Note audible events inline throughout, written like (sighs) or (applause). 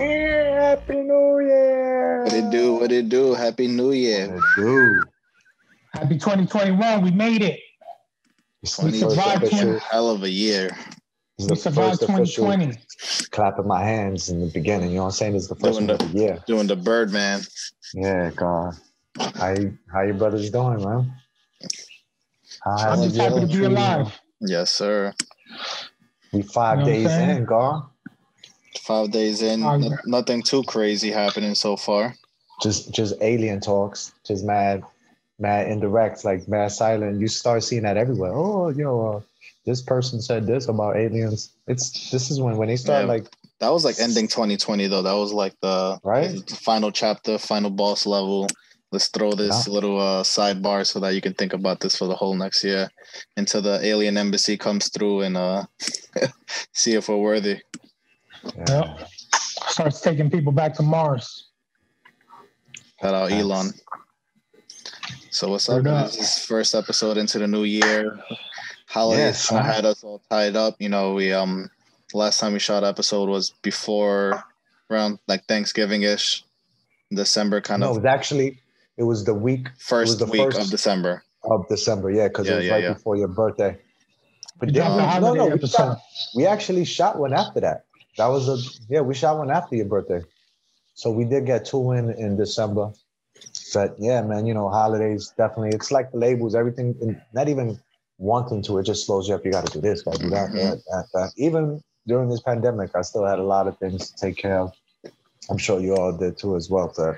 Yeah, Happy New Year. What it do? What it do? Happy New Year. Dude. Happy 2021. We made it. It's We the first survived official- Hell of a year. it's We survived 2020. clapping my hands in the beginning. You know what I'm saying? It's the first Doing one of the year. Doing the Birdman. Yeah, God. How you, how your brothers doing, man? How I'm just happy to be alive. Yes, sir. We five You know days saying? in, God. Five days in. Um, no- nothing too crazy happening so far. Just just alien talks. Just mad, mad indirect, like mad silent. You start seeing that everywhere. Oh, yo, uh, this person said this about aliens. It's this is when when they start Yeah. like That was like ending 2020 though. That was like the Right. the final chapter, final boss level. Let's throw this Yeah. little uh, sidebar so that you can think about this for the whole next year until the alien embassy comes through and uh, (laughs) see if we're worthy. Yeah. Yep. Starts taking people back to Mars. Shout out Thanks. Elon. So what's up? Word up. This is first episode into the new year. Holidays Yes, kind had us all tied up. You know, we um last time we shot episode was before around like Thanksgiving ish, December kind of. No, it was actually it was the week first the week first- of December. of December. Yeah, because Yeah, it was yeah, right yeah. before your birthday. But We then, um, no, no, we episode. shot, we actually shot one after that. That was a yeah, we shot one after your birthday. So we did get two in in December. But yeah, man, you know, holidays definitely. It's like the labels, everything. and Not even wanting to, it just slows you up. You got to do this, got to do that, Mhm. that, that, that. Even during this pandemic, I still had a lot of things to take care of. I'm sure you all did too, as well. But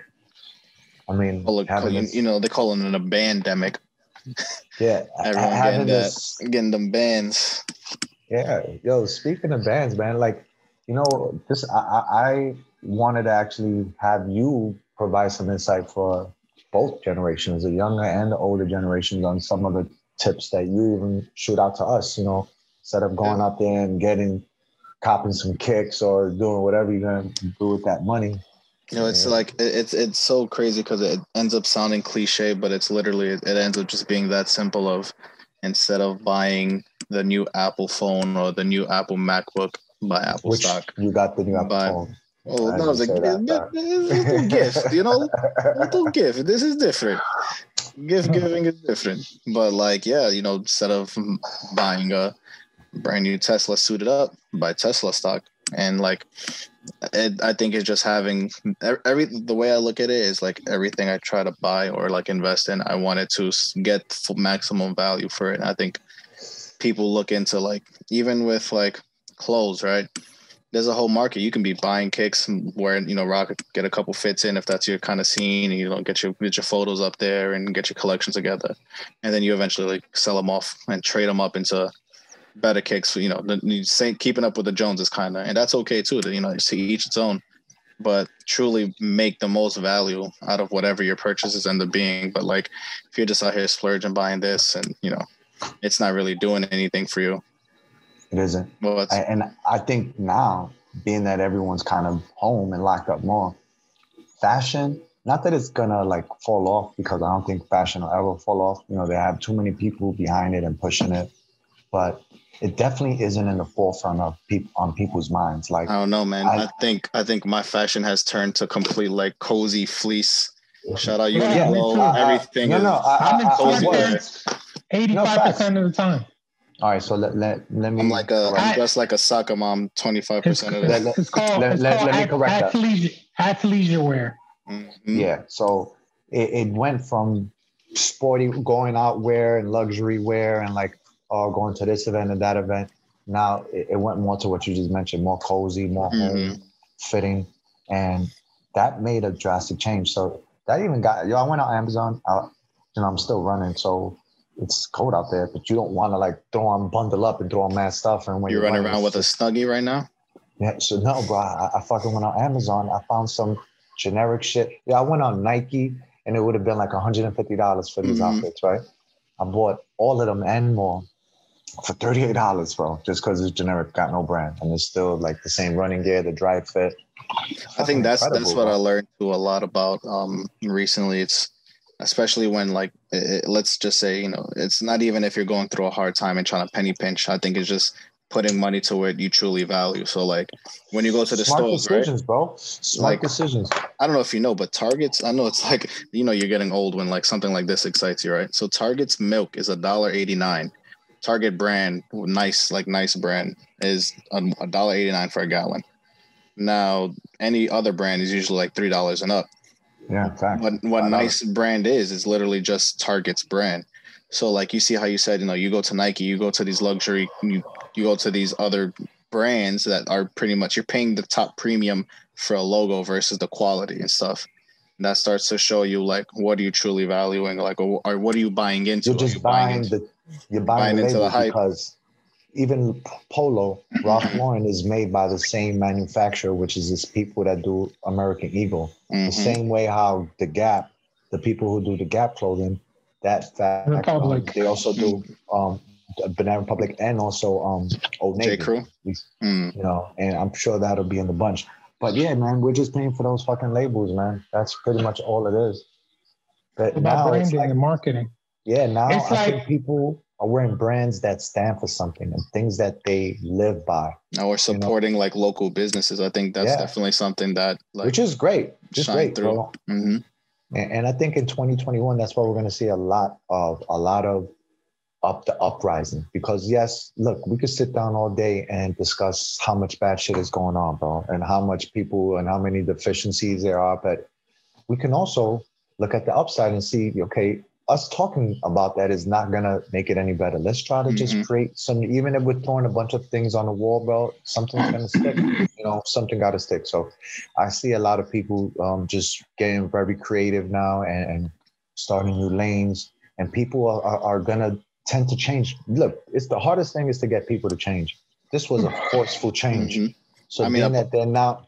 I mean, Well, look, having you, this, you know, they call it an abandemic. yeah, (laughs) Everyone having getting that, getting them bands. Yeah, yo. Speaking of bands, man, like you know, this I, I, wanted to actually have you provide some insight for both generations, the younger and the older generations, on some of the tips that you even shoot out to us. You know, instead of going out there and getting copping some kicks or doing whatever you're gonna do with that money. You know, it's Yeah. like it's it's so crazy because it ends up sounding cliche, but it's literally it ends up just being that simple. Of instead of buying the new Apple phone or the new Apple MacBook, buy Apple Which stock. you got the new Apple phone. Oh, I that was a, didn't say it's a little gift, you know, (laughs) little gift. This is different. Gift (laughs) giving is different, but like, yeah, you know, instead of buying a brand new Tesla suited up, buy Tesla stock, and like, it, I think it's just having every the way I look at it is like everything I try to buy or like invest in, I wanted to get maximum value for it. And I think people look into like even with like clothes, right? there's a whole market. You can be buying kicks wearing, you know, rock, get a couple fits in if that's your kind of scene. And, you know, get your get your photos up there and get your collection together, and then you eventually like sell them off and trade them up into better kicks. You know, the, say keeping up with the Joneses kind of, and that's okay too. You know, to each its own. But truly make the most value out of whatever your purchases end up being. But like, if you're just out here splurging buying this, and you know, it's not really doing anything for you. It isn't. Well, I, and I think now, being that everyone's kind of home and locked up more, fashion, not that it's gonna like fall off because I don't think fashion will ever fall off. You know, they have too many people behind it and pushing it, but it definitely isn't in the forefront of people on people's minds. Like, I don't know, man. I, I- think I think my fashion has turned to complete like cozy fleece. Shout out you Yeah, me Uniqlo. Everything no, is no, I, I'm in I, I, cozy was- sweatpants 85% of the time. All right. So let let, let me. I'm like a I'm I- just like a soccer mom Twenty five percent of Let- let- it's called, let- it's let- called let me ath- correct that. athleisure, athleisure wear. Mhm. Yeah. So it, it went from sporty going out wear and luxury wear and like oh going to this event and that event. Now it, it went more to what you just mentioned, more cozy, more home fitting, and that made a drastic change. So that even got yo. I went on Amazon. I, you know, I'm still running, so it's cold out there. But you don't want to like throw on bundle up and throw on mad stuff. And when You're running around with a snuggie right now. yeah, so no, bro. I, I fucking went on Amazon. I found some generic shit. Yeah, I went on Nike, and it would have been like $150 for these Mhm. outfits, right? I bought all of them and more for $38, bro, just because it's generic, got no brand, and it's still like the same running gear, the dry fit. I think that's that's what bro. I learned too a lot about um recently. It's especially when like it, let's just say you know it's not even if you're going through a hard time and trying to penny pinch. I think it's just putting money to what you truly value. So like when you go to the Smart stores, right? decisions, bro. Smart Like- decisions. I don't know if you know, but Target's. I know it's (laughs) like you know you're getting old when like something like this excites you, right? So Target's milk is a dollar eighty nine. Target brand, nice like nice brand, is a dollar eighty nine for a gallon. Now any other brand is usually like three dollars and up. Yeah. What what nice brand is is literally just Target's brand. So like you see how you said, you know, you go to Nike, you go to these luxury, you you go to these other brands that are pretty much you're paying the top premium for a logo versus the quality and stuff. And that starts to show you like what are you truly valuing, like or, or what are you buying into? You're just you buying into- the you're buying, buying into the hype. because even Polo, Ralph Lauren is made by the same manufacturer, which is this people that do American Eagle. The Mhm. same way how the Gap, the people who do the Gap clothing, that fact, um, Republic. they also do um Banana Republic and also um Old Navy. J. Crew. Mm. You know, and I'm sure that'll be in the bunch. But yeah, man, we're just paying for those fucking labels, man. That's pretty much all it is. But It's about now it's branding like, and marketing. yeah, now It's I like- think people are wearing brands that stand for something and things that they live by, Now we're supporting like local businesses. I think that's Yeah. definitely something that like which is great. Just great, through. Mhm. And, and I think in 2021, that's why we're going to see a lot of a lot of up the uprising. Because yes, look, we could sit down all day and discuss how much bad shit is going on, bro, and how much people and how many deficiencies there are. But we can also look at the upside and see, okay, us talking about that is not going to make it any better. Let's try to mm-hmm. just create some, even if we're throwing a bunch of things on the wall, bro, something's going to stick. (laughs) You know, something got to stick. So I see a lot of people um, just getting very creative now and, and starting new lanes, and people are, are, are going to tend to change. Look, it's the hardest thing is to get people to change. This was a mm-hmm. forceful change. Mm-hmm. So I mean, being a, that they're now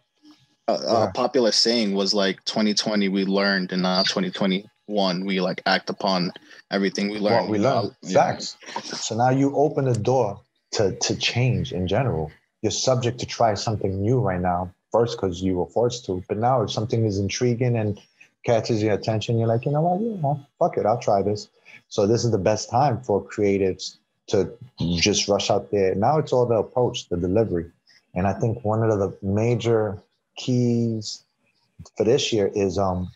a, a popular saying was like 2020 we learned and not 2020 one. We like act upon everything we learn. What we learn, yeah. facts. So now you open the door to to change in general. You're subject to try something new right now. First, because you were forced to, but now if something is intriguing and catches your attention, you're like, you know what, yeah, fuck it, I'll try this. So this is the best time for creatives to just rush out there. Now it's all the approach, the delivery, and I think one of the major keys for this year is um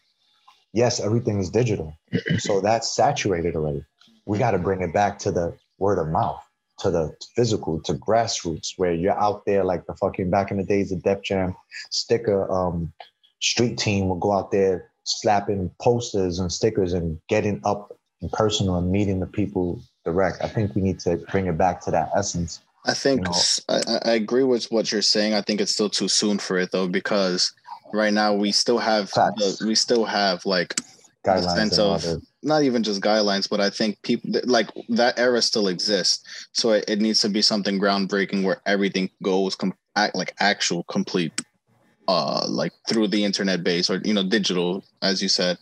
yes, everything is digital, (clears throat) so that's saturated already we got to bring it back to the word of mouth, to the physical, to grassroots, where you're out there like the fucking back in the days of Def Jam, sticker um, street team will go out there slapping posters and stickers and getting up in personal and meeting the people direct. I think we need to bring it back to that essence. i think You know. I- I agree with what you're saying i think it's still too soon for it though because right now we still have the, we still have like Guidelines sense of- not even just guidelines but i think people like that era still exists. So it, it needs to be something groundbreaking where everything goes com- act, like actual complete uh like through the internet base or you know digital as you said.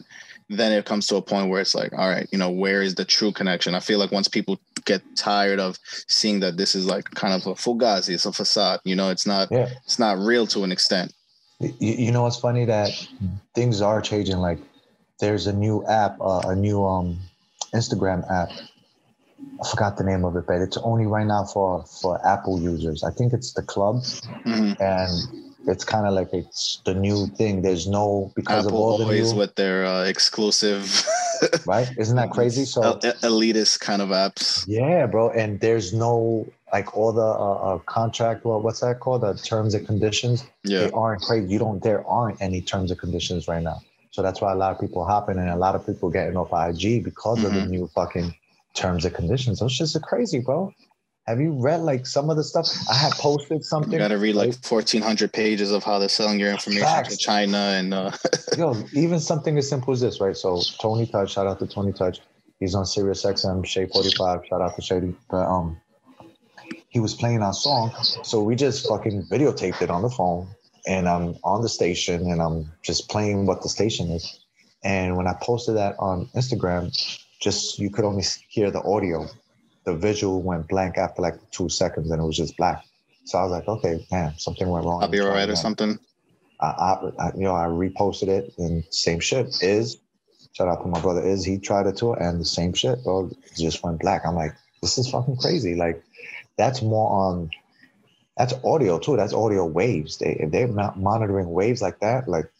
Then it comes to a point where it's like all right you know where is the true connection? I feel like once people get tired of seeing that this is like kind of a fugazi it's a facade you know it's not Yeah. it's not real to an extent You, you know it's funny that things are changing. Like there's a new app, uh, a new um, Instagram app. I forgot the name of it, but it's only right now for for Apple users. I think it's the club, Mhm. and it's kind of like it's the new thing. There's no because apple of all the always new with their uh, exclusive (laughs) right. Isn't that crazy? So el- elitist kind of apps yeah, bro. And there's no like all the uh, uh, contract. Well, what's that called? The terms and conditions. yeah they aren't crazy. You don't. There aren't any terms and conditions right now. So that's why a lot of people hopping and a lot of people getting off IG because of the Mhm. new fucking terms and conditions. It's just crazy, bro. Have you read like some of the stuff? I had posted something. You got to read like right? 1,400 pages of how they're selling your information Facts. to China and uh, (laughs) Yo, even something as simple as this, right? So Tony Touch, shout out to Tony Touch. He's on Sirius XM, Shade 45. Shout out to Shady. But um he was playing our song. So we just fucking videotaped it on the phone and I'm on the station and I'm just playing what the station is. And when I posted that on Instagram, just you could only hear the audio. The visual went blank after like two seconds and it was just black. So I was like, okay, damn, something went wrong. copyright or something. I, I, I you know I reposted it and same shit is shout out to my brother is he tried it too and the same shit bro just went black I'm like this is fucking crazy like that's more on that's audio too. That's audio waves. They if they're mo- monitoring waves like that, like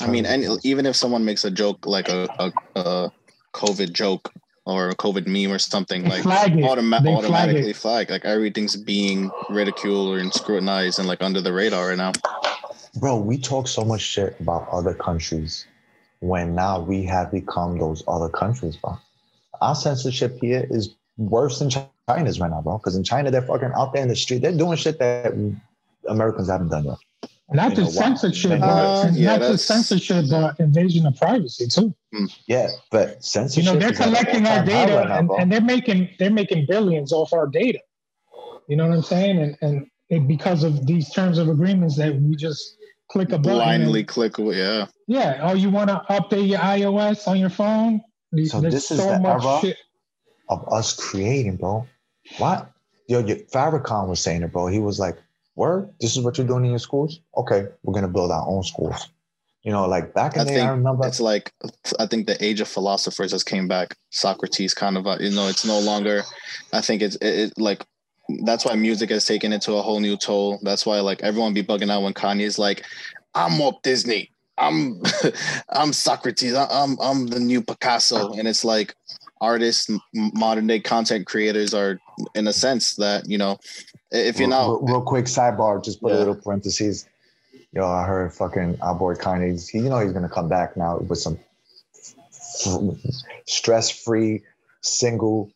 I mean, and even if someone makes a joke like a, a, a COVID joke or a COVID meme or something, They like flag it. automa- flag automatically flag. Like everything's being ridiculed and scrutinized and like under the radar right now. bro, we talk so much shit about other countries when now we have become those other countries, bro. Our censorship here is worse than China's right now, bro. Because in China, they're fucking out there in the street. They're doing shit that Americans haven't done yet. Not You know just censorship, Uh, yeah, not just censorship, but invasion of privacy too. Yeah, but censorship. You censorship. know, they're is at an collecting our data and, and they're making they're making billions off our data. You know what I'm saying? And and it, because of these terms of agreements that we just click a button. Blindly and- click. Yeah. yeah. Oh, you want to update your iOS on your phone? So There's this is so the much era shit. of us creating, bro. What? Yo, yo, Farrakhan was saying it, bro. He was like, "Word, this is what you're doing in your schools. Okay, we're gonna build our own schools." You know, like back in I the day, I think remember. It's like I think the age of philosophers has came back. Socrates kind of, uh, you know, it's no longer. I think it's it, it like that's why music has taken it to a whole new toll. That's why like everyone be bugging out when Kanye's like, "I'm Walt Disney. I'm (laughs) I'm Socrates. I'm I'm the new Picasso." And it's like artists, modern day content creators are in a sense that you know, if you're not real, real quick sidebar, just put a little parentheses. Yo, I heard fucking our boy Kanye. he's- He, you know, he's gonna come back now with some stress-free, single,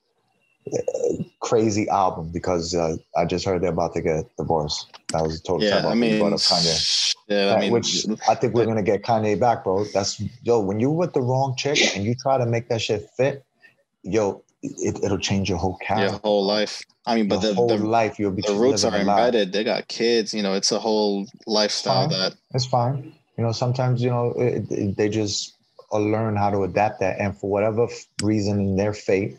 crazy album because uh, I just heard they're about to get divorced. That was a total yeah. I mean, brought up Kanye. yeah, I mean, which I think we're gonna get Kanye back, bro. That's yo. When you're with the wrong chick and you try to make that shit fit, yo, it, it'll change your whole your whole life. I mean, Your but the, whole the life you'll be the roots are embedded. They got kids. You know, it's a whole lifestyle Fine. that. It's fine. You know, sometimes you know it, it- they just uh, learn how to adapt that, and for whatever reason in their fate,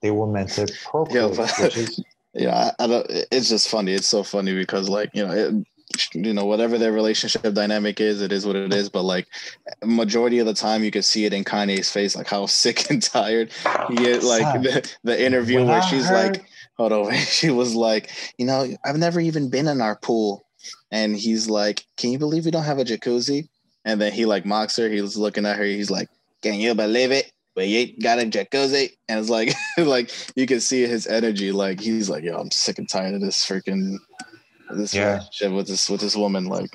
they were meant to procreate, but- which is (laughs) Yeah, I, I don't. It's just funny. It's so funny because, like, you know, it, you know, whatever their relationship dynamic is, it is what it is. But like, majority of the time, you can see it in Kanye's face, like how (laughs) sick and tired he is. Like the, the interview when where I she's heard- like, hold on, (laughs) she was like, you know, I've never even been in our pool, and he's like, can you believe we don't have a jacuzzi? And then he like mocks her. he's looking at her. He's like, can you believe it? We ain't got a jacuzzi, and it's like, (laughs) like you can see his energy. Like he's like, yo, I'm sick and tired of this freaking this Yeah. relationship with this with this woman. Like,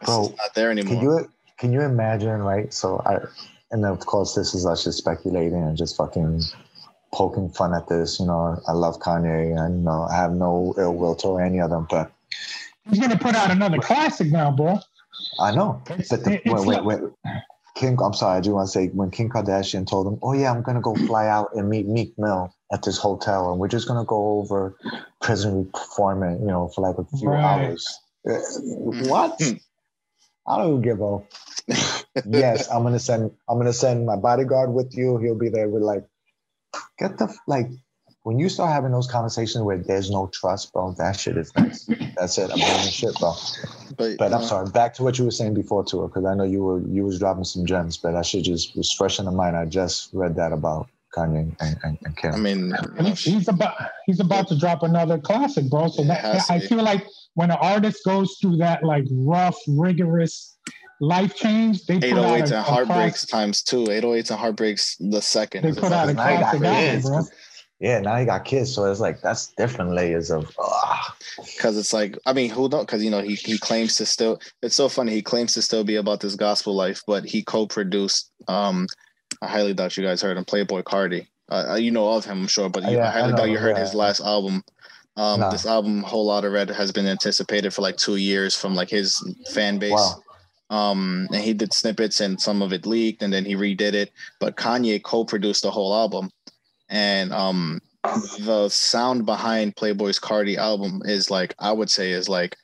it's Bro, just not there anymore. Can anymore. you can you imagine, right? So I, and of course, this is us just speculating and just fucking poking fun at this. You know, I love Kanye, and you know, I have no ill will to any of them, but He's gonna put out another classic now, bro. I know. It's, But the, wait, wait, wait. King, I'm sorry, I do want to say when Kim Kardashian told him, "Oh yeah, I'm gonna go fly out and meet Meek Mill at this hotel, and we're just gonna go over prison reform, you know, for like a few Right. hours." Uh, What? I don't give a. (laughs) yes, I'm gonna send. I'm gonna send my bodyguard with you. He'll be there with like, get the like. When you start having those conversations where there's no trust, bro, that shit is nuts. That's it. I'm bringing shit, bro. but But I'm uh, sorry. Back to what you were saying before, too, because I know you were you was dropping some gems, but I should just was fresh in the mind. I just read that about Kanye and, and, and Kim. I mean, And he- he's about he's about to drop another classic, bro. So It that, I feel like when an artist goes through that like rough, rigorous life change, they put out a, and heartbreaks classic. times two. 808s and heartbreaks the second. They put out a like- Now he got classic album, kids. bro. Yeah, now he got kids, so it's like that's different layers of. ah. because it's like I mean, who don't? Because you know he he claims to still. It's so funny. He claims to still be about this gospel life, but he co-produced. Um, I highly doubt you guys heard him. Playboy Carti. Uh, you know of him, I'm sure, but you, Yeah, I highly I doubt you heard yeah. his last album. Um, Nah. This album, Whole Lotta Red, has been anticipated for like two years from like his fan base. Wow. Um, and he did snippets, and some of it leaked, and then he redid it. But Kanye co-produced the whole album, and um, the sound behind Playboy's Carti album is like I would say is like,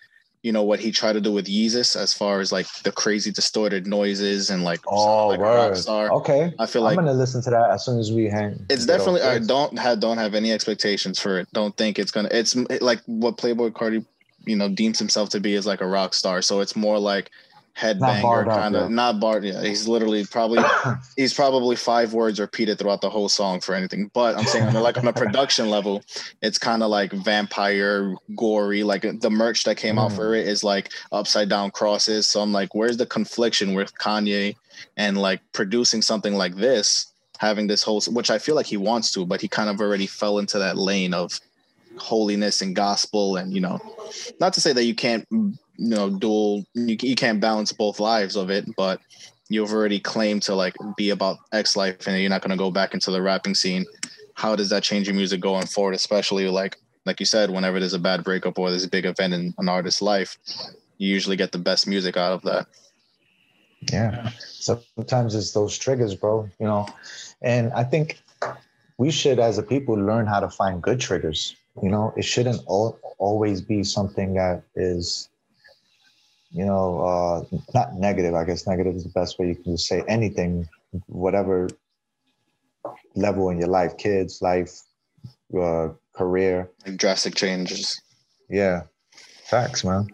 you know what he tried to do with Yeezus as far as like the crazy distorted noises and like Oh, like a rock word. star. Okay. I feel like I'm gonna listen to that as soon as we hang. it's definitely I don't have don't have any expectations for it. Don't think it's gonna. It's like what Playboy Carti, you know, deems himself to be is like a rock star. So it's more like headbanger kind of not barred. Yeah, he's literally probably (coughs) he's probably five words repeated throughout the whole song for anything. But I'm saying on like on a (laughs) production level, it's kind of like vampire gory. Like the merch that came mm. out for mm. it is like upside down crosses. So I'm like, where's the confliction with Kanye and like producing something like this, having this whole which I feel like he wants to, but he kind of already fell into that lane of holiness and gospel and you know not to say that you can't you know dual you, you can't balance both lives of it but you've already claimed to like be about x life and you're not going to go back into the rapping scene. How does that change your music going forward especially like like you said whenever there's a bad breakup or there's a big event in an artist's life you usually get the best music out of that. Yeah. Sometimes it's those triggers bro you know? And i think we should as a people learn how to find good triggers you know? It shouldn't all, always be something that is you know, uh, not negative. I guess negative is the best way you can just say anything, whatever level in your life, kids, life, uh, career, like drastic changes. Yeah, facts, man.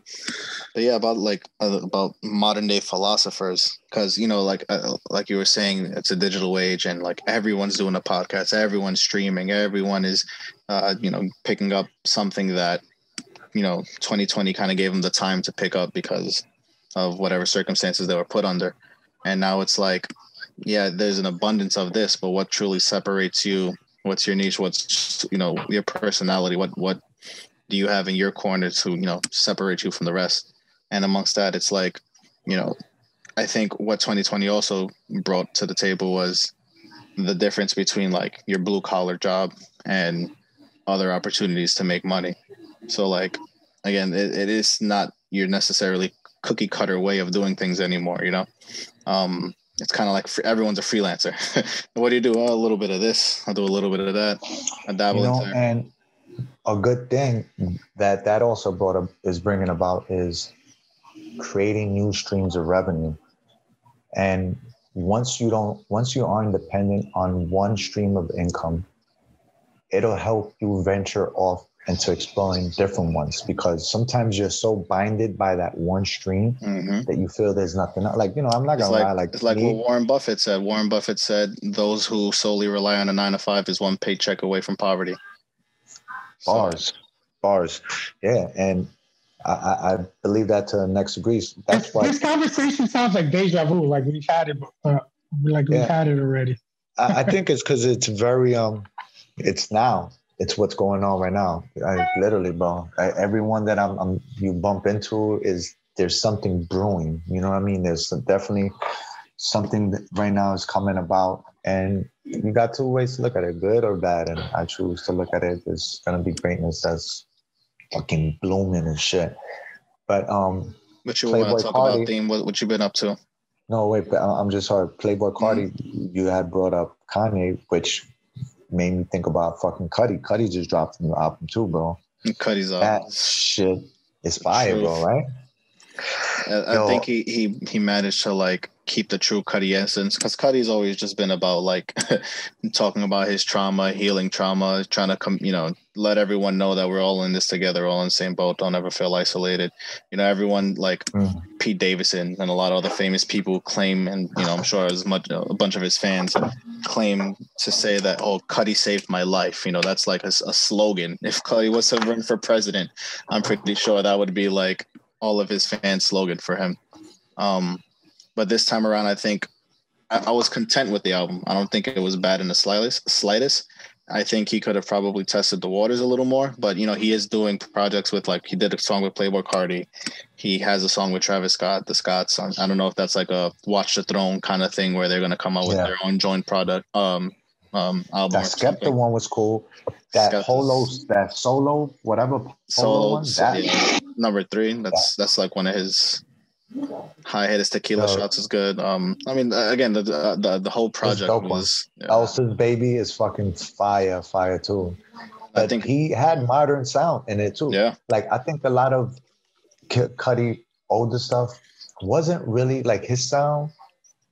But yeah, about like about modern day philosophers, because you know, like uh, like you were saying, it's a digital age, and like everyone's doing a podcast, everyone's streaming, everyone is, uh, you know, picking up something that you know 2020 kind of gave them the time to pick up because of whatever circumstances they were put under. And now it's like yeah there's an abundance of this but what truly separates you? What's your niche? What's you know your personality? What what do you have in your corner to you know separate you from the rest? And amongst that it's like you know i think what 2020 also brought to the table was the difference between like your blue collar job and other opportunities to make money so like again, it, it is not your necessarily cookie cutter way of doing things anymore. You know, um, it's kind of like everyone's a freelancer. (laughs) what do you do? Oh, a little bit of this. I'll do a little bit of that. I dabble you know, And a good thing that that also brought up is bringing about is creating new streams of revenue. And once you don't, once you aren't dependent on one stream of income, it'll help you venture off into exploring different ones because sometimes you're so binded by that one stream mm-hmm. that you feel there's nothing like you know i'm not gonna like, lie like it's like me, what warren buffett said warren buffett said those who solely rely on a nine to five is one paycheck away from poverty bars so. bars yeah and I, I believe that to the next degree. That's this, why this conversation sounds like deja vu. Like we've had it, uh, like we've yeah. had it already. I, I think it's because it's very um, it's now it's what's going on right now. I literally, bro. I, everyone that I'm, I'm, you bump into is there's something brewing. You know what I mean? There's definitely something that right now is coming about, and you got two ways to look at it, good or bad. And I choose to look at it. There's gonna be greatness that's fucking blooming and shit. But um, but you want to talk Carti, about theme? What, what you been up to? No, wait. I'm just sorry. Playboy Carti, mm-hmm. you had brought up Kanye, which made me think about fucking Cudi. Cudi just dropped a new album too, bro. Cudi's album. That shit is fire, bro, right? I, I think he, he he managed to like keep the true Cudi essence because Cudi's always just been about like (laughs) talking about his trauma, healing trauma, trying to come, you know, let everyone know that we're all in this together, all in the same boat. Don't ever feel isolated. You know, everyone like mm. Pete Davidson and a lot of other famous people claim, and you know, I'm sure as much a bunch of his fans claim to say that, oh, Cudi saved my life. You know, that's like a, a slogan. If Cudi was to run for president, I'm pretty sure that would be like all of his fans' slogan for him. Um, but this time around, I think I, I, was content with the album. I don't think it was bad in the slightest. Slightest. I think he could have probably tested the waters a little more, but you know he is doing projects with like he did a song with Playboy Carti, he has a song with Travis Scott, the Scott song. I don't know if that's like a Watch the Throne kind of thing where they're gonna come out with yeah. their own joint product um um album. That Skepta one was cool. That Skepta's, holo, that solo, whatever solo one, that yeah, number three. That's that's like one of his High Hit tequila so, shots is good. Um, I mean, uh, again, the the, the whole project was. Yeah. Elsie's Baby is fucking fire, fire too. But I think he had modern sound in it too. Yeah. Like I think a lot of Cudi older stuff wasn't really like his sound.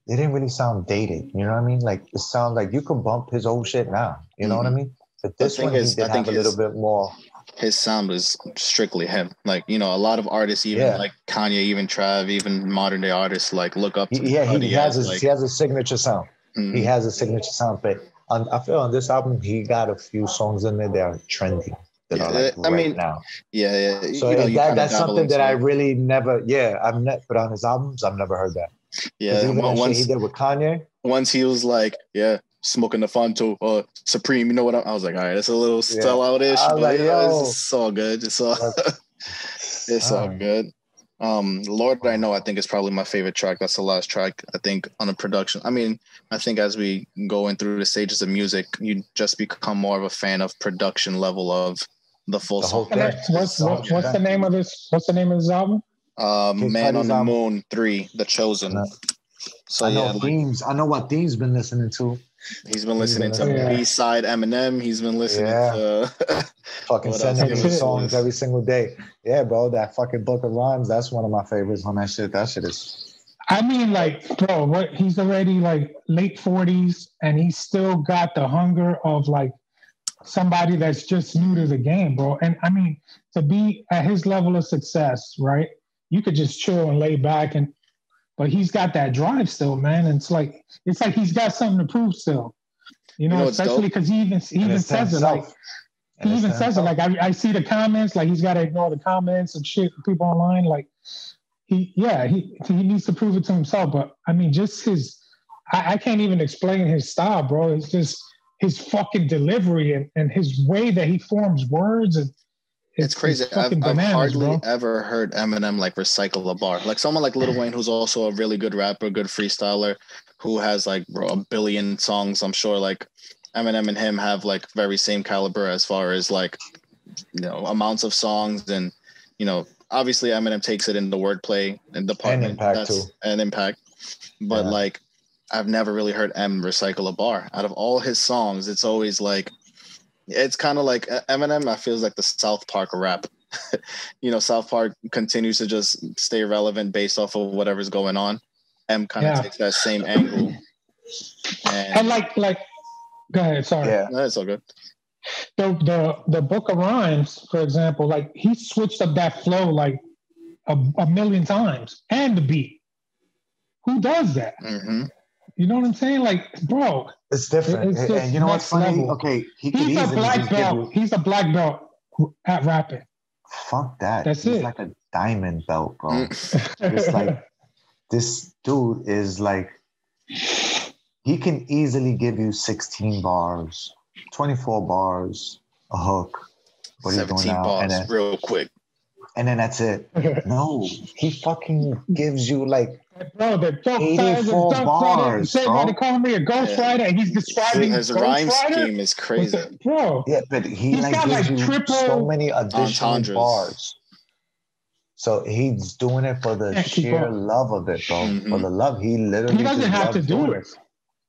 It didn't really sound dated. You know what I mean? Like it sounds like you can bump his old shit now. You know mm-hmm. what I mm-hmm. mean? But this one is, he did I have a little bit more his sound is strictly him. Like you know, a lot of artists, even Yeah. like Kanye, even Trav, even modern day artists, like look up to. He, yeah, he, he has his like, he has a signature sound. mhm. He has a signature sound, but on, I feel on this album he got a few songs in there that are trendy. That are like Yeah, I right mean, now. yeah, yeah. So you know, that, that's something that into I really never. Yeah, I've never. But on his albums, I've never heard that. yeah. even on- that shit Once he did with Kanye. once he was like, yeah, smoking the Fonto or Supreme, you know what? I, I was like, all right, it's a little Yeah. still out-ish, I but was like, you know, yo. it's, it's all good. It's all (laughs) it's all good. Um, Lord, I know. I think it's probably my favorite track. That's the last track. I think on the production. I mean, I think as we go in through the stages of music, you just become more of a fan of production level of the full The song. And thing. what's what's the name of this? What's the name of this album? Um, Kid Man on the album. Moon Three, The Chosen. So I know yeah, like, themes. I know what themes been listening to. He's been listening to Yeah. B side Eminem. He's been listening Yeah. to. (laughs) Fucking What sending else? songs every single day. Yeah, bro, that fucking book of rhymes. That's one of my favorites on that shit. That shit is. I mean, like, bro, what he's already like late forties, and he's still got the hunger of like somebody that's just new to the game, bro. And I mean, to be at his level of success, right? You could just chill and lay back, and but he's got that drive still, man. And it's like it's like he's got something to prove still. You know, know especially because he even he and even says it like himself. he even to says it like I, I see the comments like he's got to ignore the comments and shit people online like he yeah he he needs to prove it to himself but i mean just his i, I can't even explain his style bro it's just his fucking delivery and, and his way that he forms words and It's crazy. I've, fucking I've hardly bro. ever heard Eminem like recycle a bar. Like someone like Lil Wayne, who's also a really good rapper, good freestyler, who has like bro, a billion songs. I'm sure like Eminem and him have like very same caliber as far as like you know amounts of songs and you know obviously Eminem takes it in the wordplay and department impact, that's too. an impact. But Yeah. like I've never really heard M recycle a bar. Out of all his songs, it's always like it's kind of like uh, Eminem. I feels like the South Park rap. (laughs) you know, South Park continues to just stay relevant based off of whatever's going on. M kind of Yeah. takes that same angle. And, and like like go ahead sorry Yeah. No, it's all good. the the the book of rhymes for example like he switched up that flow like a, a million times and the beat who does that hmm you know what i'm saying like bro It's different. It's and, just and you know what's funny? level. Okay, he could he's a black belt you. he's a black belt at rapping Fuck that. That's He's it. like a diamond belt, bro. Mm. It's like this dude is like he can easily give you 16 bars, 24 bars, a hook. What he's doing 17 bars and real quick. And then that's it. (laughs) No, he fucking gives you like Bro, the dope 84 bars, Say bro. why they call me a ghost Yeah. rider, and he's describing His Ghost rhyme Rider? scheme is crazy. What's that- Bro, yeah, but he He's like got, gives like, you triple so many additional entendres. bars. So he's doing it for the Yeah, sheer going. love of it, bro. Mhm. For the love, he literally he doesn't just have to do doing it.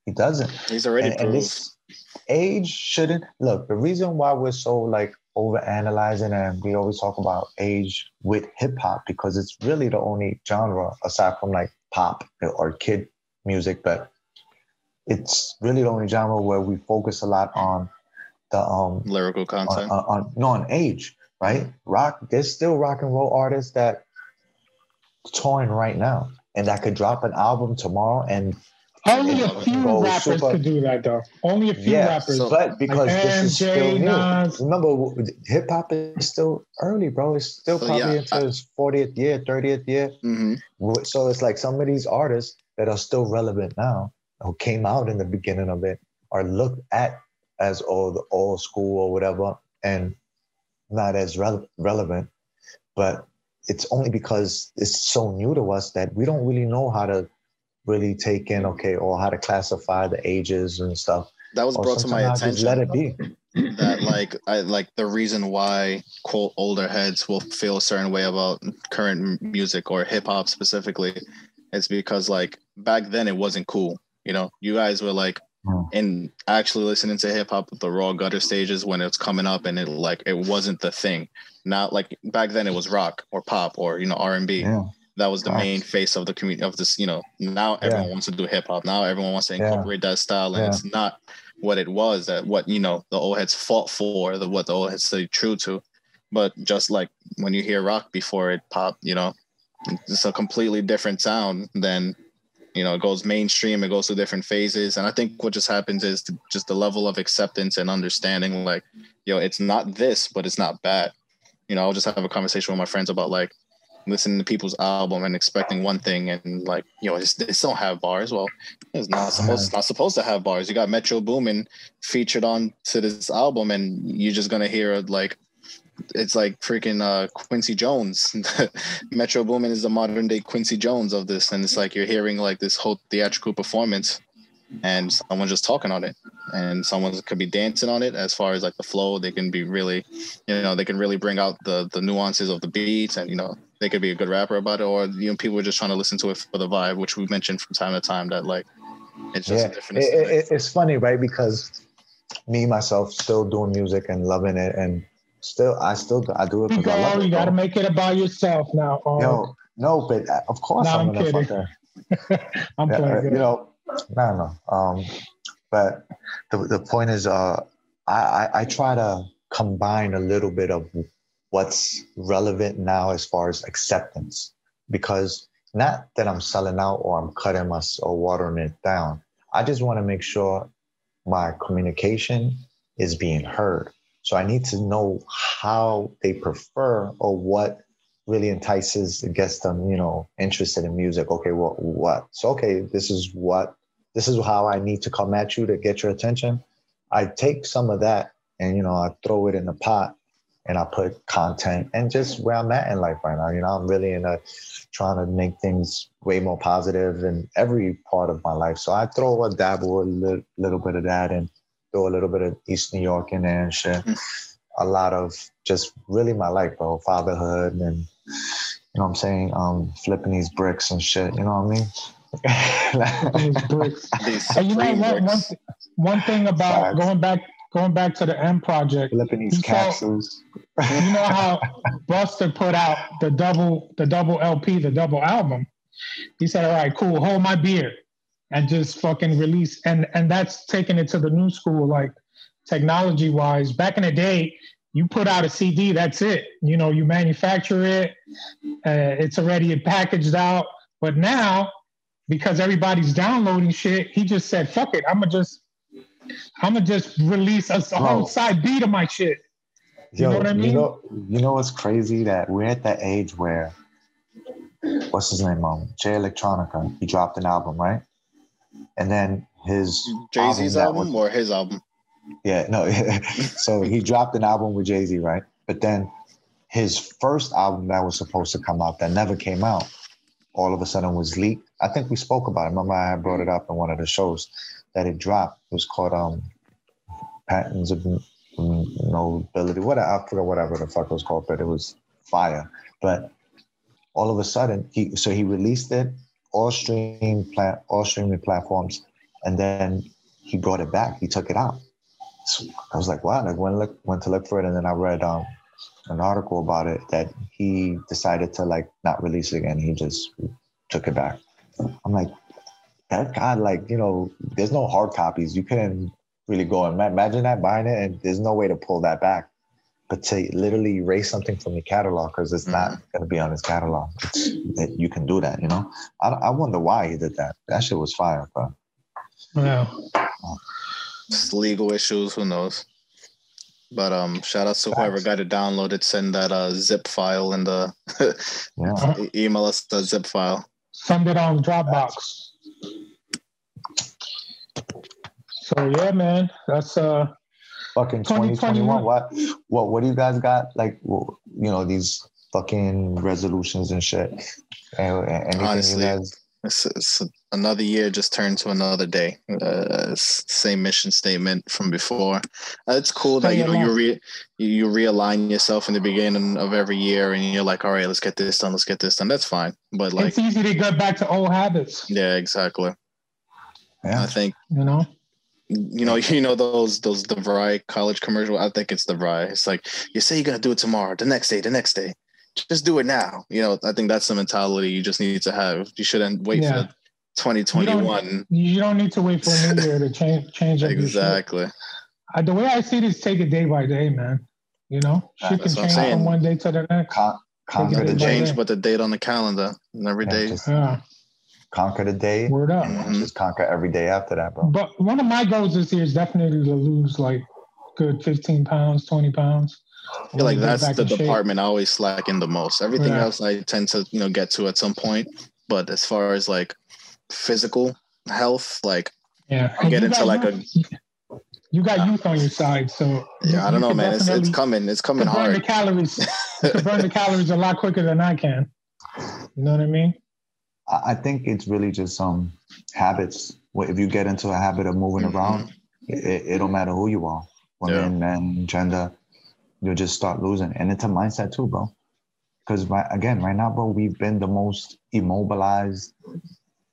He doesn't. He's already and, and this age shouldn't look the reason why we're so like over analyzing and we always talk about age with hip hop because it's really the only genre aside from like pop or kid music but it's really the only genre where we focus a lot on the um lyrical on, content. on, on no on age right rock there's still rock and roll artists that touring right now and that could drop an album tomorrow and Only a few rappers super- could do that, though. Only a few Yeah, rappers. so- but because this is still new. Nas. Remember, hip hop is still early, bro. It's still So, probably yeah, into I- its 40th year, 30th year. hmm So it's like some of these artists that are still relevant now, who came out in the beginning of it, are looked at as old, old school or whatever, and not as rele- relevant. But it's only because it's so new to us that we don't really know how to really take in, okay, or how to classify the ages and stuff. That was Or brought to my attention. let it be. that like I like the reason why quote older heads will feel a certain way about current music or hip hop specifically is because like back then it wasn't cool. You know, you guys were like Hmm. in actually listening to hip hop at the raw gutter stages when it's coming up and it like it wasn't the thing. Now like back then it was rock or pop or you know R and B. Yeah. That was the main face of the community of this. You know, now everyone Yeah. wants to do hip hop. Now everyone wants to Yeah. incorporate that style, and Yeah. it's not what it was that what you know the old heads fought for the what the old heads stayed true to But just like when you hear rock before it pop, you know, it's a completely different sound than you know it goes mainstream it goes through different phases and i think what just happens is just the level of acceptance and understanding like yo it's not this but it's not bad you know i'll just have a conversation with my friends about like listening to people's album and expecting one thing and like you know it's, this don't have bars. Well it's not supposed it's not supposed to have bars. You got metro boomin featured on to this album and you're just gonna hear like it's like freaking uh, Quincy Jones. (laughs) Metro Boomin is the modern day Quincy Jones of this, and it's like you're hearing like this whole theatrical performance, and someone just talking on it, and someone could be dancing on it. As far as like the flow, they can be really, you know, they can really bring out the the nuances of the beats, and you know, they could be a good rapper about it, or you know, people are just trying to listen to it for the vibe, which we mentioned from time to time that like it's just yeah. different. It, it, it's funny, right? Because me myself still doing music and loving it and still, I still, I do it because I love it. You got to make it about yourself now. Oh. No, no, but uh, of course no, I'm, I'm gonna kidding. (laughs) I'm playing. Uh, you know, no, no. Um, but the the point is, uh, I, I I try to combine a little bit of what's relevant now as far as acceptance, because not that I'm selling out or I'm cutting my or watering it down. I just want to make sure my communication is being heard. So I need to know how they prefer or what really entices gets them, you know, interested in music. Okay, well, what? So okay, this is what this is how I need to come at you to get your attention. I take some of that and you know I throw it in the pot and I put content and just where I'm at in life right now. You know, I'm really in a trying to make things way more positive in every part of my life. So I throw a dabble a little, little bit of that and throw a little bit of East New York in there and shit. Mm. A lot of just really my life, bro. Fatherhood and you know what I'm saying? Um, flipping these bricks and shit. You know what I mean? these bricks. and you know what? One, one thing about Facts. going back going back to the M project. Flipping these capsules. you know how (laughs) Buster put out the double the double LP, the double album. He said, "All right, cool. Hold my beer." and just fucking release and and that's taking it to the new school like technology wise back in the day you put out a cd that's it you know you manufacture it uh, it's already packaged out but now because everybody's downloading shit he just said fuck it i'm gonna just i'm gonna just release a, a whole side b to my shit you Yo, know what i mean you know you know what's crazy that we're at that age where what's his name um jay electronica he dropped an album right and then his Jay Z's album, album or his album. Yeah, no. (laughs) so he dropped an album with Jay Z, right? But then his first album that was supposed to come out that never came out, all of a sudden was leaked. I think we spoke about it. Remember, I brought it up in one of the shows that it dropped. It was called um, Patents of Nobility. What I forgot whatever the fuck it was called, but it was fire. But all of a sudden, he so he released it all streaming plat all streaming platforms, and then he brought it back. He took it out. So I was like, wow. I went look went to look for it, and then I read um, an article about it that he decided to like not release it again. He just took it back. I'm like, that guy, like you know, there's no hard copies. You couldn't really go and imagine that buying it, and there's no way to pull that back but to literally erase something from your catalog because it's not mm-hmm. going to be on his catalog. It's, you can do that, you know. I, I wonder why he did that. That shit was fire, but yeah, Just legal issues. Who knows? But um, shout out to whoever got it downloaded. Send that uh zip file in the yeah. (laughs) email us the zip file. Send it on Dropbox. So yeah, man, that's uh fucking 2021. What what what do you guys got? Like you know, these fucking resolutions and shit. Anything Honestly, guys... it's, it's, another year just turned to another day. Uh, same mission statement from before. Uh, it's cool that you know you re- you realign yourself in the beginning of every year, and you're like, all right, let's get this done, let's get this done. That's fine, but like it's easy to get back to old habits. Yeah, exactly. Yeah. I think you know you know, (laughs) you know those those the DeVry college commercial. I think it's the DeVry. It's like you say you're gonna do it tomorrow, the next day, the next day. Just do it now. You know, I think that's the mentality you just need to have. You shouldn't wait yeah. for 2021. You don't, you don't, need to wait for a new year to (laughs) change change exactly. Uh, the way I see it is take it day by day, man. You know, Yeah, can that's what I'm change from one day to the next. Con- conquer Take the it It by day. change day. but the date on the calendar and every Yeah, day. just Yeah, conquer the day. word up. and Just conquer every day after that, bro. But one of my goals this year is definitely to lose like good 15 pounds, 20 pounds. I feel like that's the in shape. department I always slack in the most. Everything Yeah. else I tend to, you know, get to at some point. But as far as like physical health, like Yeah, I'll get into like youth- You got youth on your side, so yeah, I don't know, man. It's it's coming. It's coming can burn the calories. (laughs) can burn the calories a lot quicker than I can. You know what I mean? I think it's really just um habits. If you get into a habit of moving Mhm. around, it, it don't matter who you are, women, men, gender, you'll just start losing. And it's a mindset too, bro. Because right, again, right now, bro, we've been the most immobilized,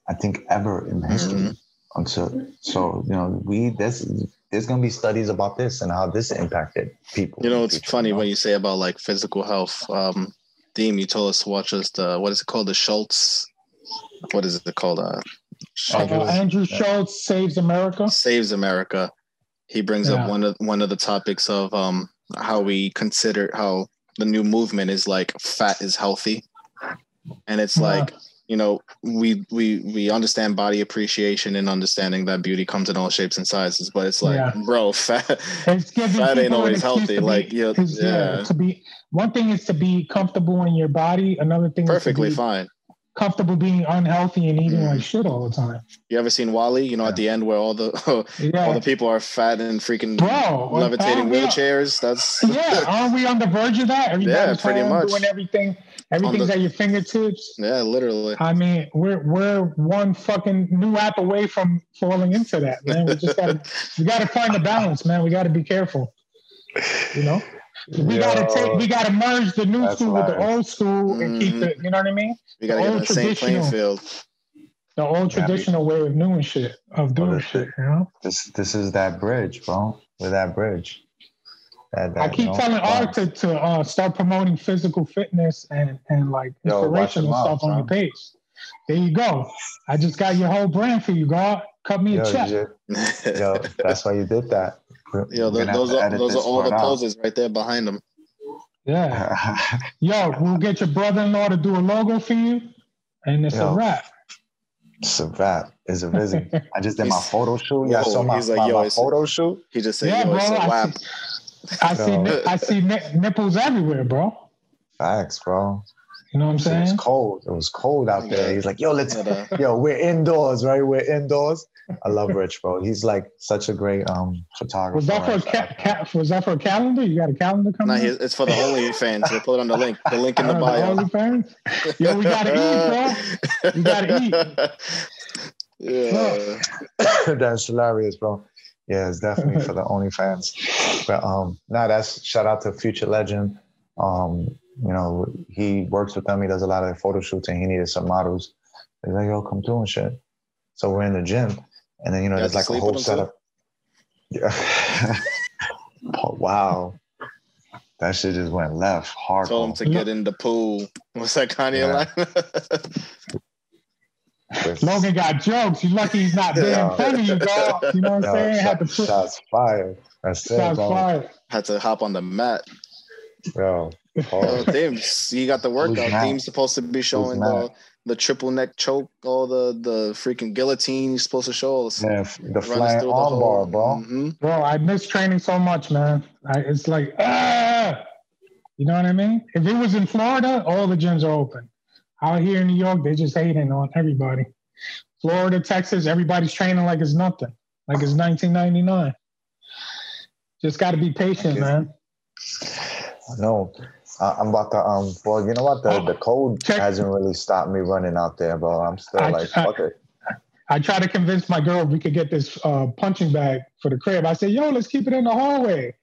I think, ever in history. Mhm. Until so, you know, we this there's gonna be studies about this and how this impacted people. You know, it's future, funny you know? when you say about like physical health. Um, Deem, you told us to watch us the what is it called? The Schulz. What is it called? Uh, Uh, Andrew. Schulz saves America. saves America. He brings Yeah. up one of one of the topics of um how we consider how the new movement is like fat is healthy, and it's Yeah. like you know we we we understand body appreciation and understanding that beauty comes in all shapes and sizes, but it's like Yeah. bro, (laughs) fat Fat ain't always healthy, be- like, yeah, yeah. To be one thing is to be comfortable in your body. Another thing perfectly is to be fine. Comfortable being unhealthy and eating Mm. like shit all the time. You ever seen WALL-E? You know, at the end where all the Yeah, (laughs) all the people are fat and freaking bro. levitating aren't we- wheelchairs. That's (laughs) Yeah, aren't we on the verge of that? Everybody's pretty home much. doing everything. Everything's the- at your fingertips. yeah, literally. I mean, we're we're one fucking new app away from falling into that, man. We just gotta (laughs) we gotta find the balance, man. We gotta be careful. You know? We gotta take we gotta merge the new That's school with the old school and keep Mhm. the you know what I mean? We gotta get on old the same playing traditional- field. The old Yeah, traditional way of doing shit, of doing that's shit, you know? This this is that bridge, bro. With that bridge. That, that, I keep telling Art to, to uh, start promoting physical fitness and, and like Yo, watch inspirational him out, stuff on your page. There you go. I just got your whole brand for you, God. Cut me Yo, a check. (laughs) yo, that's why you did that. We're- Yo, we're those, gonna have those to are those are all the part out. poses right there behind them. Yeah. (laughs) Yo, we'll get your brother-in-law to do a logo for you, and it's Yo. a wrap. it's a wrap. It's a busy. (laughs) I just did my photo shoot. Yeah, so my, he's like, my, yo, my it's- photo shoot. He just said, Yeah, "Yo, bro. it's a I whap." see, I see, I see ni- nipples everywhere, bro. Facts, bro. You know what I'm saying? It was cold. It was cold out there. He's like, yo, let's But, uh, yo, we're indoors, right? We're indoors. I love Rich, bro. He's like such a great um photographer. Was that for a right? ca- ca- was that for a calendar? You got a calendar coming? Nah, it's for the OnlyFans. We'll put it on the link. The link in the Oh, bio. OnlyFans? Yo, we gotta eat, bro. We gotta eat. Yeah. (coughs) that's hilarious, bro. Yeah, it's definitely for the (laughs) OnlyFans. But um, now that's shout out to Future Legend. Um, you know, he works with them. He does a lot of photo shoots, and he needed some models. He's like, yo, come through and shit. So we're in the gym, and then you know, You there's like a whole with him, setup. Yeah. (laughs) oh, wow, that shit just went left hard. Told him to get in the pool. (laughs) What's that Kanye Yeah. line? Logan got jokes. You lucky he's not there in Yeah. front you, dog. You know what I'm (laughs) Yo, saying? Had to put shots fired. That's it, shots bro. fired. Had to hop on the mat. Yo, Oh, pause. Deems, you got the workout. mad? Deems supposed to be showing mad? the the triple neck choke, all the the freaking guillotine. You're supposed to show us. Man, the Run us flying through the arm bar, whole- bro. Mhm. Bro, I miss training so much, man. I, it's like, ah, you know what I mean? If it was in Florida, all the gyms are open. Out here in New York, they just hating on everybody. Florida, Texas, everybody's training like it's nothing, like it's 1999. Just got to be patient, man. I No, I- I'm about to um. Well, you know what? The the cold Check- hasn't really stopped me running out there, bro. I'm still I- like, I- fuck it. I tried to convince my girl we could get this uh, punching bag for the crib. I said, "Yo, let's keep it in the hallway."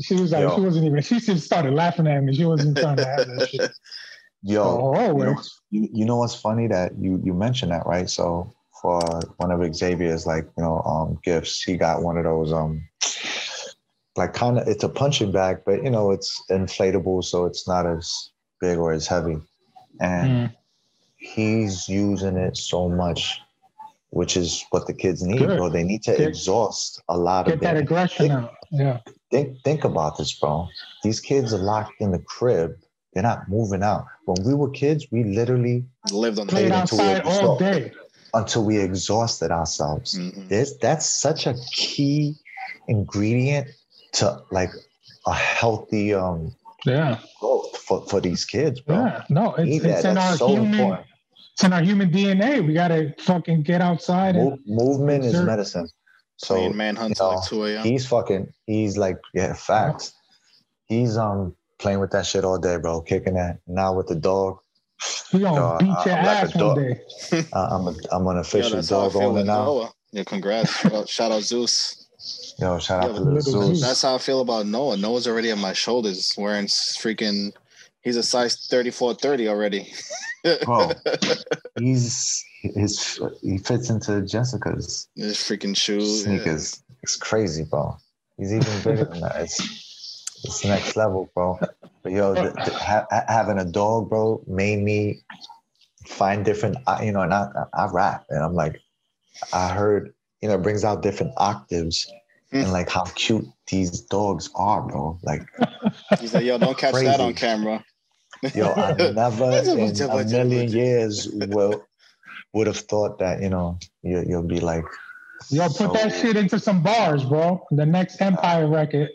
She was like, Yo. she wasn't even. She just started laughing at me. She wasn't trying to have that shit. (laughs) Yo, you know, you know what's funny that you you mentioned that right? So for one of Xavier's like you know um gifts, he got one of those um like kind of it's a punching bag, but you know it's inflatable, so it's not as big or as heavy, and Mm. he's using it so much which is what the kids need, Good. bro. They need to Get- exhaust a lot Get of that their aggression out. Yeah. think think about this, bro. These kids are locked in the crib. They're not moving out. When we were kids, we literally Lived on the Played Played until we outside all day. until we exhausted ourselves. Mhm. There's that's such a key ingredient to like a healthy um Yeah. growth for, for these kids, bro. Yeah. No, it's, Need that. it's in our so human important. it's in our human DNA. We gotta fucking get outside and Mo- movement is medicine. So Playing manhunt you till know, like 2 a.m. he's fucking he's like yeah facts he's um playing with that shit all day bro kicking that now with the dog he gonna Yo, beat I- your I'm like a ass one day. (laughs) I- i'm a, i'm an Yo, official that's how I dog feel owner with now Yeah, congrats. Shout out Zeus. Yo shout out Yeah, to little little Zeus. Zeus. That's how I feel about Noah. Noah's already on my shoulders, wearing freaking. He's a size 34 30 already. bro (laughs) he's his he fits into jessica's His freaking shoes. sneakers it's crazy bro he's even bigger than that it's it's next level bro but yo the, the, ha- ha- having a dog bro made me find different you know and I, I rap and i'm like i heard you know it brings out different octaves and like how cute these dogs are bro like (laughs) He's like, yo, don't catch that on camera. (laughs) yo i never in a million years will would have thought that you know you, you'll be like Yo, put that shit into some bars, bro. The next Empire record.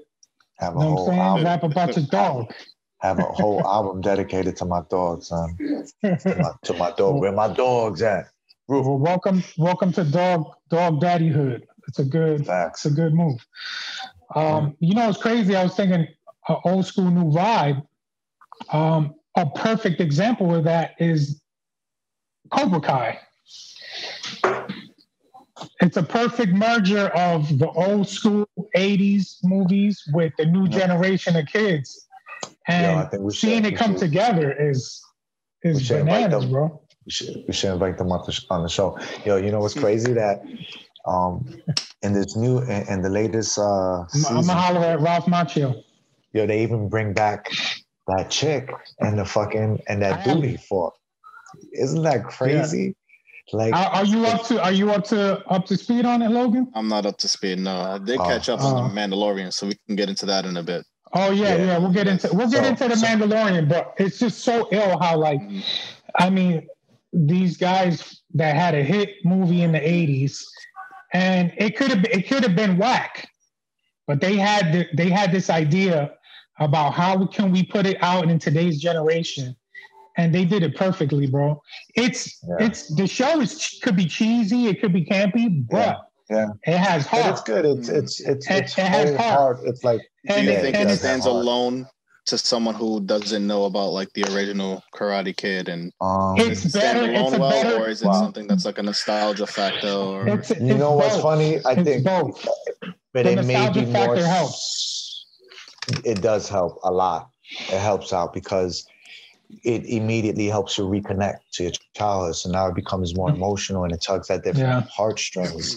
have a You know whole what album Rap about your dog. have a whole album dedicated to my dog, son. To my, to my dog. Where my dogs at? well, welcome, welcome to dog dog daddyhood. It's a good, Facts. it's a good move. Um, you know, it's crazy. I was thinking, uh, old school, new vibe. Um, a perfect example of that is Cobra Kai. It's a perfect merger of the old school 80s movies with the new generation of kids. And Yo, I think we should- seeing it come should- together is is bananas, bro. We should, we should invite them on the, on the show. Yo, you know what's crazy that um in this new in, in the latest uh I'm, I'm season, gonna holler at Ralph Macchio. yo, they even bring back that chick and the fucking and that Ali. booty for. Isn't that crazy? Like Are, are you up to are you up to up to speed on it, Logan? I'm not up to speed. No, I did Oh. catch up Oh. on the Mandalorian, so we can get into that in a bit. Oh yeah, Yeah. yeah. We'll get into we'll get So- into the so- Mandalorian, but it's just so ill how like Mhm. I mean these guys that had a hit movie in the '80s, and it could have it could have been whack, but they had the, they had this idea about how can we put it out in today's generation, and they did it perfectly, bro. It's Yeah. it's the show is could be cheesy, it could be campy, but Yeah, it has but heart. it's good. It's it's it's It- it's it has heart. heart. It's like Do And you it- think it stands hard. alone to someone who doesn't know about like the original Karate Kid and um It's does it stand better- it's alone well, better- or is it Wow. something that's like a nostalgia factor? Or It's, you it's know what's funny? I It's think both. but The it may be more helps it does help a lot it helps out because it immediately helps you reconnect to your childhood so now it becomes more emotional and it tugs at different Yeah. heartstrings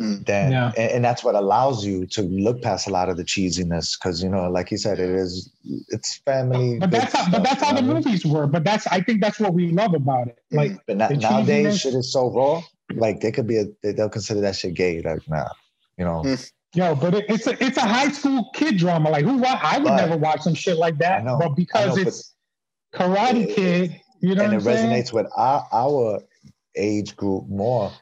Mm. then Yeah. and, and that's what allows you to look past a lot of the cheesiness because you know like you said it is it's family But that's how, but that's how the know what I mean? movies were. But that's I think that's what we love about it. Like but na- the nowadays cheesiness- shit is so raw like they could be a they, they'll consider that shit gay like nah you know Mm. yo, but it, it's a it's a high school kid drama. Like who wa- I would But- never watch some shit like that. Know, but because I know, but- it's Karate It- Kid, you know and what it I'm saying? resonates with our, our age group more.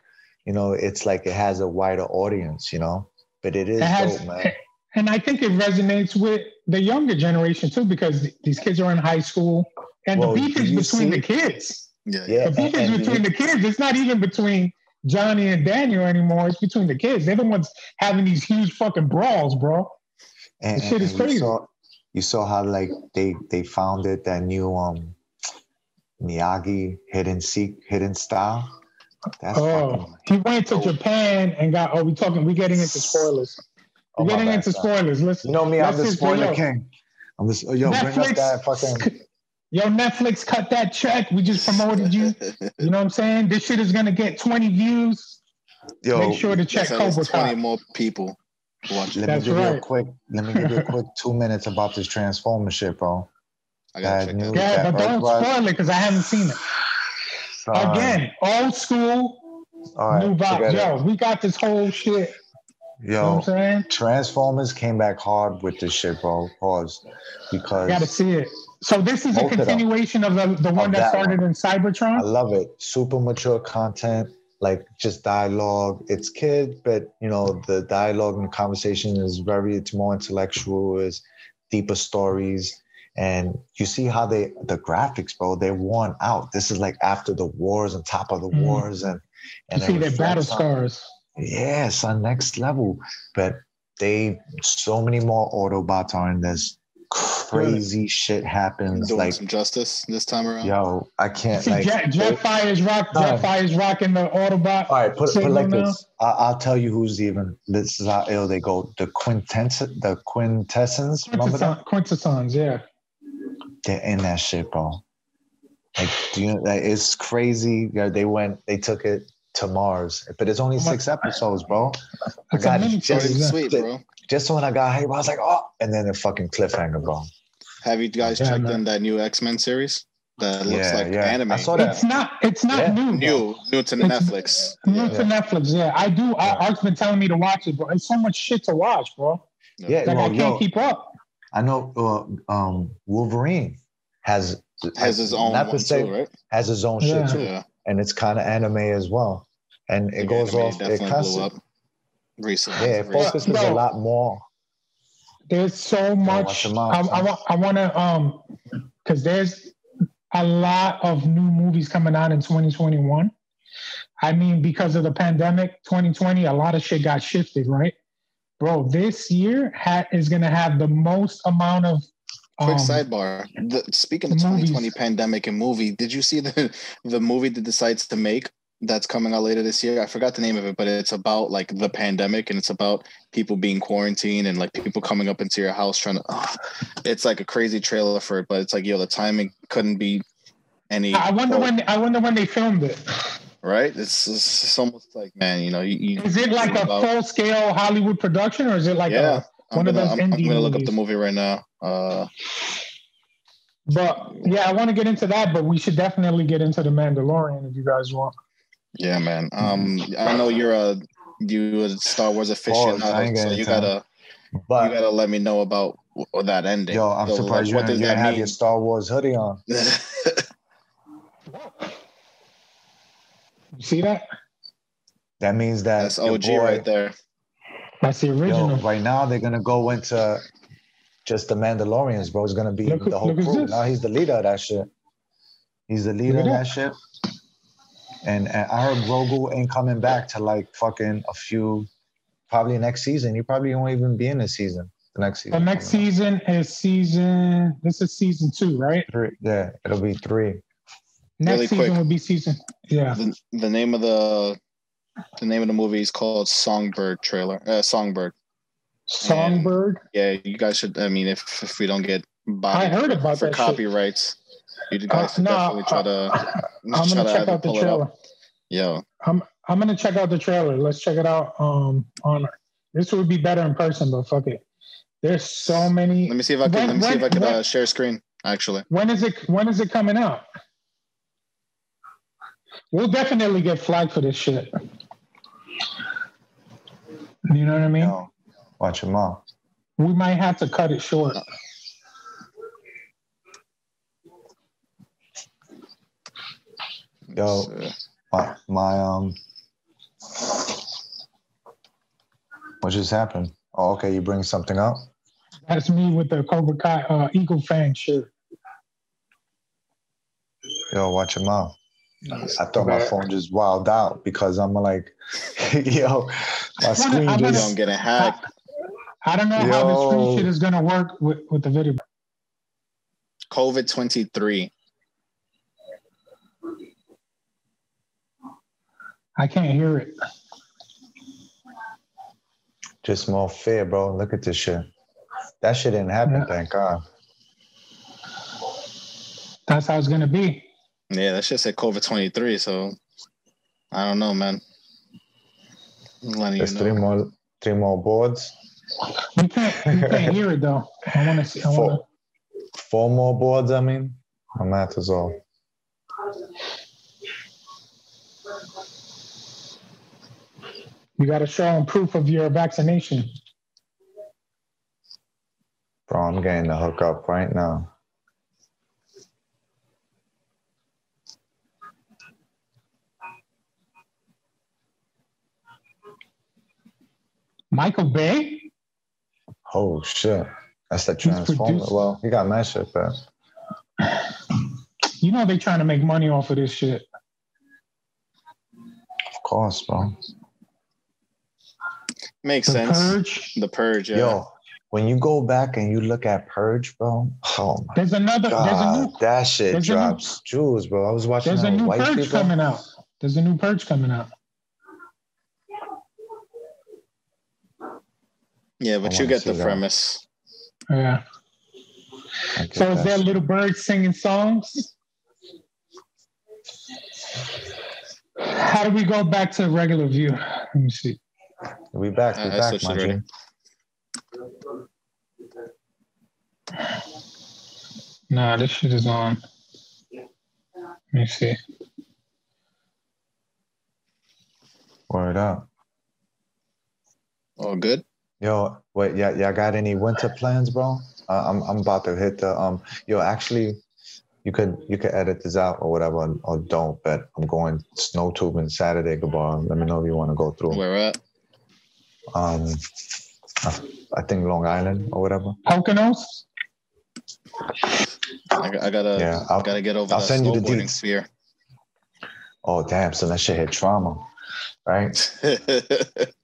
You know, it's like it has a wider audience, you know, but it is It has, dope, man. (laughs) and I think it resonates with the younger generation too, because these kids are in high school, and Well, the beef is between see- the kids. yeah, Yeah, The beef is and between the kids. It's not even between Johnny and Daniel anymore. It's between the kids. They're the ones having these huge fucking brawls, bro. and, the shit is and you crazy. saw, you saw how like they they founded that new um Miyagi hidden seek hidden style. That's Oh, he went to. Oh. Japan and got. Oh, we talking. We getting into spoilers. Oh, We're my getting bad, into son. spoilers. Listen, You know me, I'm the just- spoiler yo, king. I'm the yo, bring up Netflix- that fucking. Yo, Netflix, cut that check. We just promoted you. (laughs) You know what I'm saying? This shit is gonna get 20 views. Yo, Make sure to check That's at Cobra 20 Kai. more people watching. let That's me give you a quick. Let me give you a quick (laughs) two minutes about this transformer shit, bro. I gotta check news. that. Yeah, but don't spoil it because I haven't seen it. Son, Again, old school, All right, New vibe. it. Yo, we got this whole shit. You know Yo, what I'm saying? Transformers came back hard with this shit, bro. Pause. Because Gotta see it. So this is a of continuation of the, the one that that started in Cybertron. I love it. Super mature content, like just dialogue. It's kid, but you know, the dialogue and the conversation is very it's more intellectual, is deeper stories. And you see how they the graphics, bro, they're worn out. This is like after the wars and top of the Mhm. wars and and You see their battle on- scars. Yes, on next level. But they so many more Autobots are in this. Crazy shit happens. Doing Like, some justice this time around. yo, I can't See, like Jet, Jetfire is rock. No. Jetfire is rocking the Autobot. all right, put, put it like now. this. I, I'll tell you who's even. This is how ill they go. The quintess, the Quintessons. Remember that? Quintessons, yeah. They're in that shit, bro. Like, do you? Like, it's crazy. Yeah, they went. They took it to Mars, but it's only oh six episodes, bro. I It's a got mini just- series. Sweet, bro. Just when I got hype, I was like, oh, and then the fucking cliffhanger, bro. Have you guys Yeah, checked man. in that new X Men series? That looks Yeah, like yeah. anime. I saw that. It's not. It's not Yeah. new. New, new to It's- Netflix. New to Netflix. Yeah, I do. I, Art's been telling me to watch it, bro. It's so much shit to watch, bro. Yeah, Like I can't yo, keep up. I know uh, um, Wolverine has Has his own not one to say too, right? has his own Yeah. shit too, Yeah. and it's kind of anime as well, and it The goes off. It definitely blew constantly, up recently. yeah, it Recently. focuses Bro. a lot more. There's so much. out, I, I want. I want to um, because there's a lot of new movies coming out in 2021. I mean, because of the pandemic, 2020, a lot of shit got shifted, right? Bro, this year ha- is gonna have the most amount of. Quick um, sidebar. The, speaking of movies. 2020 pandemic and movie, did you see the (laughs) the movie that decides to make that's coming out later this year? I forgot the name of it, but it's about like the pandemic and it's about people being quarantined and like people coming up into your house trying (sighs) to. oh, it's like a crazy trailer for it, but it's like yo, the timing couldn't be any. I wonder when. I wonder when they filmed it. Right? It's, it's, it's almost like man, you know, you, you Is it like a about- full scale Hollywood production, or is it like yeah. a? I'm one of gonna, those I'm, I'm gonna look up the movie right now. Uh, But yeah, I want to get into that, but we should definitely get into the Mandalorian if you guys want. Yeah, man. Um, I know you're a you a Star Wars aficionado, ain't so you gotta you gotta let me know about w- that ending. yo, I'm So, surprised like, you what didn't, does you that didn't have your Star Wars hoodie on. (laughs) You see that? That means that That's OG boy- right there. That's the Yo, original. right now they're gonna go into just the Mandalorians, bro. It's gonna be Look the whole crew. Now he's the leader of that shit. He's the leader of at that shit. And, and I heard Grogu ain't coming back to like fucking a few, probably next season. He probably won't even be in this season. The next season. The next season is season. This is season two, right? Three. Yeah, it'll be three. Next Really season quick. would be season. Yeah. The, the name of the the name of the movie is called Songbird trailer. Uh, Songbird. Songbird. Yeah, you guys should. I mean, if if we don't get I heard about for that shit. copyrights, you guys Uh, should no, definitely try uh, (laughs) to. I'm try gonna to check out the trailer. Yo, I'm I'm gonna check out the trailer. Let's check it out. Um, on this would be better in person, but fuck it. There's so many. let me see if I can. When- let me see if I can uh, share screen. Actually, When is it? When is it coming out? We'll definitely get flagged for this shit. You know what I mean? Yo, watch him out. We might have to cut it short. Yo. My, my um. What just happened? Oh, okay. You bring something up. That's me with the Cobra Kai uh, Eagle Fang shirt. Yo, watch him out. I thought my phone just wilded out because I'm like, (laughs) yo, my screen I'm you gonna- just don't get a hack. I don't know how the screen shit is gonna work with, with the video. COVID twenty three. I can't hear it. just more fear, bro. Look at this shit. That shit didn't happen, Yeah. thank God. That's how it's gonna be. Yeah, that shit said COVID twenty three. So I don't know, man. I'm letting There's you three more, three more boards, We can't we can't hear it though. I wanna see I wanna four, four more boards. I mean, my math is off. You got to show them proof of your vaccination. Bro, I'm getting the hookup right now. Michael Bay? Oh shit. That's the He's transformer. produced- Well, he got mad shit, but You know they trying to make money off of this shit. of course, bro. Makes The sense. Purge. The purge, yeah. Yo, when you go back and you look at Purge, bro, oh my There's another. There's a god, new. that shit there's a new- drops jewels, bro. I was watching There's a new white purge people. coming out. There's a new purge coming out. Yeah, but I you get the see that. premise. Yeah. So is that there little birds singing songs? How do we go back to regular view? Let me see. We back, we I- I back, switched my it Nah, this shit is on. Let me see. Word up. All good. Yo, wait, yeah, y'all got any winter plans, bro? Uh, I'm I'm about to hit the um. Yo, actually, you could you could edit this out or whatever, or don't. But I'm going snow tubing Saturday, Gabar. Let me know if you want to go through. Where at. Um, I, I think Long Island or whatever. Poconos? I, I gotta Yeah, I I'll- gotta get over I'll that send you the snowboarding deets. sphere. Oh damn! So that shit hit trauma, right? (laughs)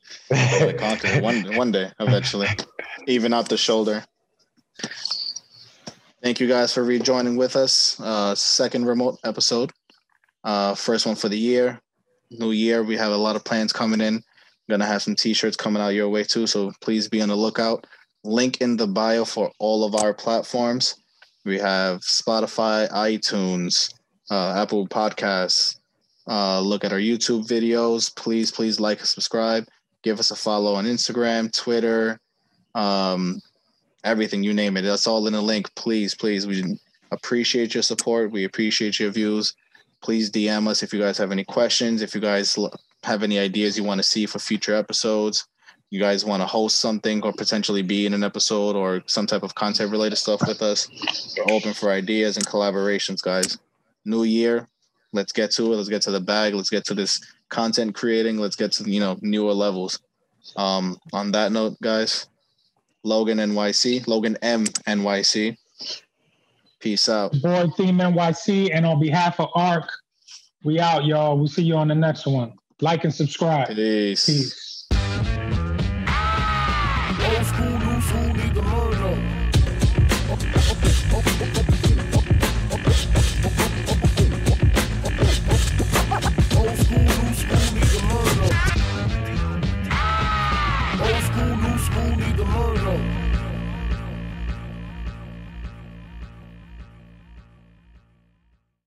Conquer (laughs) one one day eventually. Even out the shoulder. Thank you guys for rejoining with us. Uh, second remote episode. Uh, first one for the year. New year. We have a lot of plans coming in. Gonna have some t-shirts coming out your way too. So please be on the lookout. Link in the bio for all of our platforms. We have Spotify, iTunes, uh, Apple Podcasts. Uh, look at our YouTube videos. Please, please like and subscribe give us a follow on Instagram, Twitter, um, everything you name it. That's all in the link. Please, please, we appreciate your support. We appreciate your views. Please DM us if you guys have any questions. If you guys have any ideas you want to see for future episodes, you guys want to host something or potentially be in an episode or some type of content related stuff with us. We're open for ideas and collaborations, guys. New year, let's get to it. Let's get to the bag. Let's get to this content creating. Let's get to you know newer levels. Um, on that note, guys, Logan NYC, Logan M NYC. Peace out. Boy Theme NYC. And on behalf of ARC, we out, y'all. We'll see you on the next one. Like and subscribe. Peace. Peace.